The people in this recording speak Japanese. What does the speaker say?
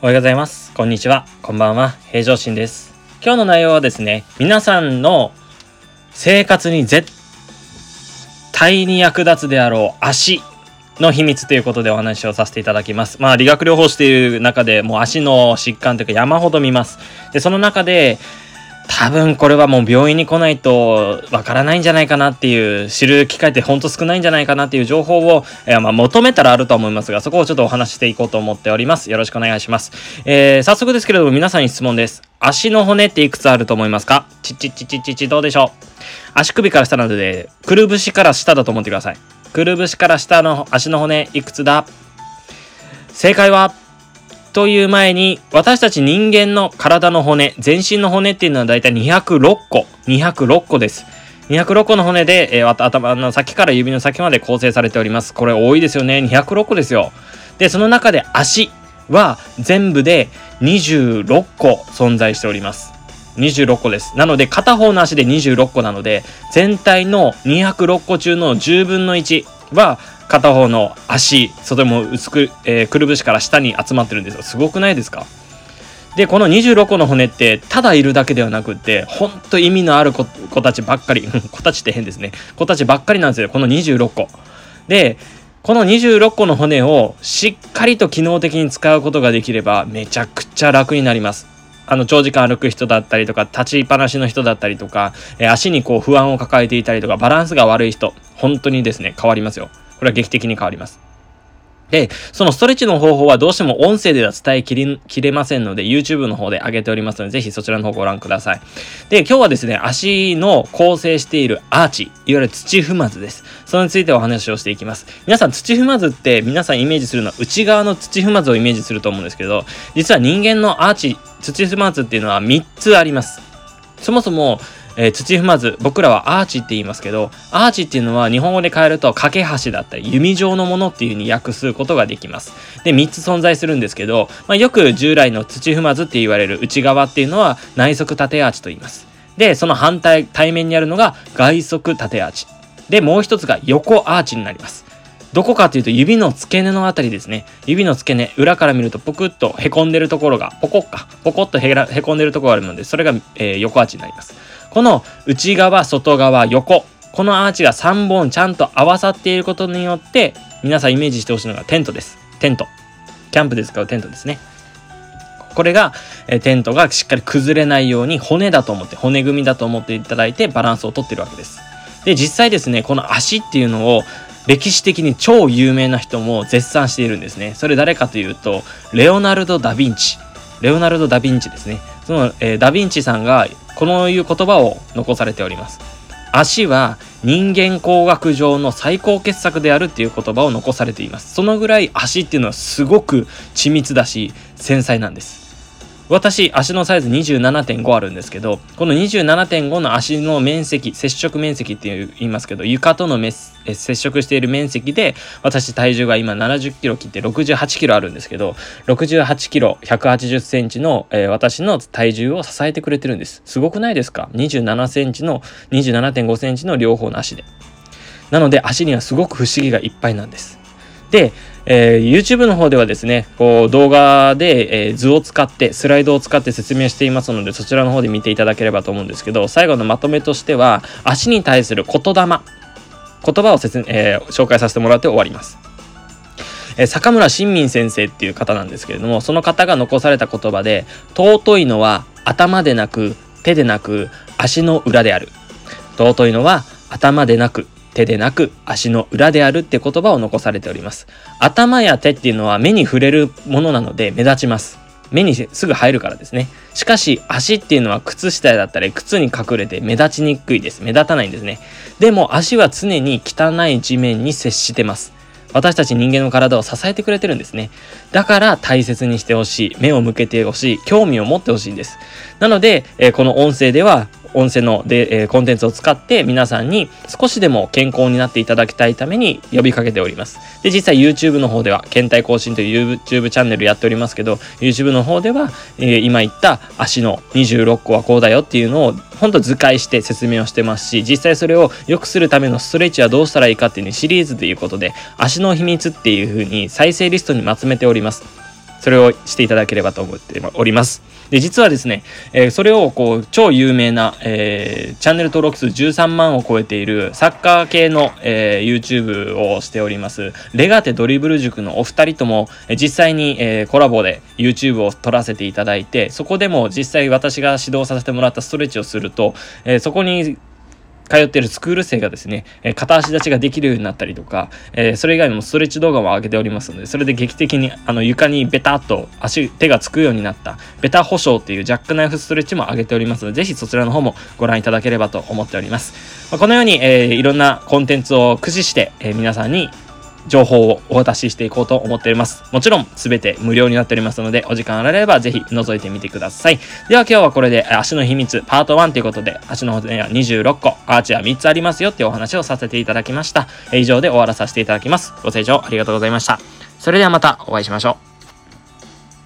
おはようございます。こんにちは。こんばんは。平常心です。今日の内容はですね、皆さんの生活に絶対に役立つであろう足の秘密ということでお話をさせていただきます。まあ理学療法士という中でもう足の疾患というか山ほど見ます。で、その中で多分これはもう病院に来ないとわからないんじゃないかなっていう知る機会ってほんと少ないんじゃないかなっていう情報を、えーまあ、求めたらあると思いますがそこをちょっとお話していこうと思っております。よろしくお願いします、えー、早速ですけれども皆さんに質問です。足の骨っていくつあると思いますか？ちちちちちちどうでしょう？足首から下なのでくるぶしから下だと思ってください。くるぶしから下の足の骨いくつだ？正解はという前に私たち人間の体の骨全身の骨っていうのはだいたい206個。206個です。206個の骨で、えー、頭の先から指の先まで構成されております。これ多いですよね。206個ですよ。でその中で足は全部で26個存在しております。26個です。なので片方の足で26個なので全体の206個中の10分の1は片方の足それも薄く、えー、くるぶしから下に集まってるんですよ。すごくないですか？でこの26個の骨ってただいるだけではなくってほんと意味のある子子たちばっかり。子たちって変ですね。子たちばっかりなんですよこの26個。でこの26個の骨をしっかりと機能的に使うことができればめちゃくちゃ楽になります。あの長時間歩く人だったりとか立ちっぱなしの人だったりとか、え、足にこう不安を抱えていたりとかバランスが悪い人本当にですね変わりますよ。これは劇的に変わります。で、そのストレッチの方法はどうしても音声では伝えきりきれませんので、YouTube の方で上げておりますので、ぜひそちらの方ご覧ください。で、今日はですね、足の構成しているアーチ、いわゆる土踏まずです。それについてお話をしていきます。皆さん、土踏まずって皆さんイメージするのは内側の土踏まずをイメージすると思うんですけど、実は人間のアーチ、土踏まずっていうのは3つあります。そもそも、えー、土踏まず僕らはアーチって言いますけどアーチっていうのは日本語で変えると架け橋だったり弓状のものっていう風に訳すことができます。で3つ存在するんですけど、まあ、よく従来の土踏まずって言われる内側っていうのは内側縦アーチと言います。でその反対対面にあるのが外側縦アーチ。でもう一つが横アーチになります。どこかというと指の付け根のあたりですね。指の付け根、裏から見るとポクッとへこんでるところが、ポコッか、ポコッとへらへこんでるところがあるので、それが、えー、横アーチになります。この内側、外側、横、このアーチが3本ちゃんと合わさっていることによって、皆さんイメージしてほしいのがテントです。テント。キャンプで使うテントですね。これが、えテントがしっかり崩れないように骨だと思って、骨組みだと思っていただいてバランスをとってるわけです。で、実際ですね、この足っていうのを歴史的に超有名な人も絶賛しているんですね。それ誰かというと、レオナルド・ダ・ヴィンチ。レオナルド・ダ・ヴィンチですね。その、えー、ダ・ヴィンチさんがこのいう言葉を残されております。足は人間工学上の最高傑作であるっていう言葉を残されています。そのぐらい足っていうのはすごく緻密だし繊細なんです。私、足のサイズ27.5あるんですけど、この27.5の足の面積、接触面積って言いますけど、床との接触している面積で、私体重が今70キロ切って68キロあるんですけど、68キロ、180センチの、えー、私の体重を支えてくれてるんです。すごくないですか ?27 センチの、27.5センチの両方の足で。なので足にはすごく不思議がいっぱいなんです。で、えー、YouTube の方ではですね、こう動画で、えー、図を使って、スライドを使って説明していますので、そちらの方で見ていただければと思うんですけど、最後のまとめとしては、足に対する言霊、言葉を説、えー、紹介させてもらって終わります。え坂村新民先生っていう方なんですけれども、その方が残された言葉で、尊いのは頭でなく、手でなく、足の裏である。尊いのは頭でなく、手でなく足の裏であるって言葉を残されております。頭や手っていうのは目に触れるものなので目立ちます。目にすぐ入るからですね。しかし足っていうのは靴下だったり靴に隠れて目立ちにくいです。目立たないんですね。でも足は常に汚い地面に接してます。私たち人間の体を支えてくれてるんですね。だから大切にしてほしい。目を向けてほしい。興味を持ってほしいんです。なので、えー、この音声では音声ので、えー、コンテンツを使って皆さんに少しでも健康になっていただきたいために呼びかけております。で、実際 YouTube の方では、検体更新という YouTube チャンネルやっておりますけど、YouTube の方では、えー、今言った足の26個はこうだよっていうのをほんと図解して説明をしてますし、実際それを良くするためのストレッチはどうしたらいいかっていう、ね、シリーズということで、足の秘密っていう風に再生リストにまとめております。それをしていただければと思っております。で、実はですね、えー、それをこう、超有名な、えー、チャンネル登録数13万を超えているサッカー系の、えー、YouTube をしております、レガテドリブル塾のお二人とも、え実際に、えコラボで YouTube を撮らせていただいて、そこでも実際私が指導させてもらったストレッチをすると、えそこに通ってるスクール生がですね、え片足立ちができるようになったりとか、えー、それ以外にもストレッチ動画も上げておりますので、それで劇的にあの床にベタっと足、手がつくようになった、ベタ保証っていうジャックナイフストレッチも上げておりますので、ぜひそちらの方もご覧いただければと思っております。まあ、このように、えー、いろんなコンテンツを駆使して、えー、皆さんに情報をお渡ししていこうと思っております。もちろん、すべて無料になっておりますので、お時間あればぜひ覗いてみてください。では今日はこれで足の秘密パート1ということで、足の骨は26個、アーチは3つありますよっていうお話をさせていただきました。以上で終わらさせていただきます。ご清聴ありがとうございました。それではまたお会いしましょう。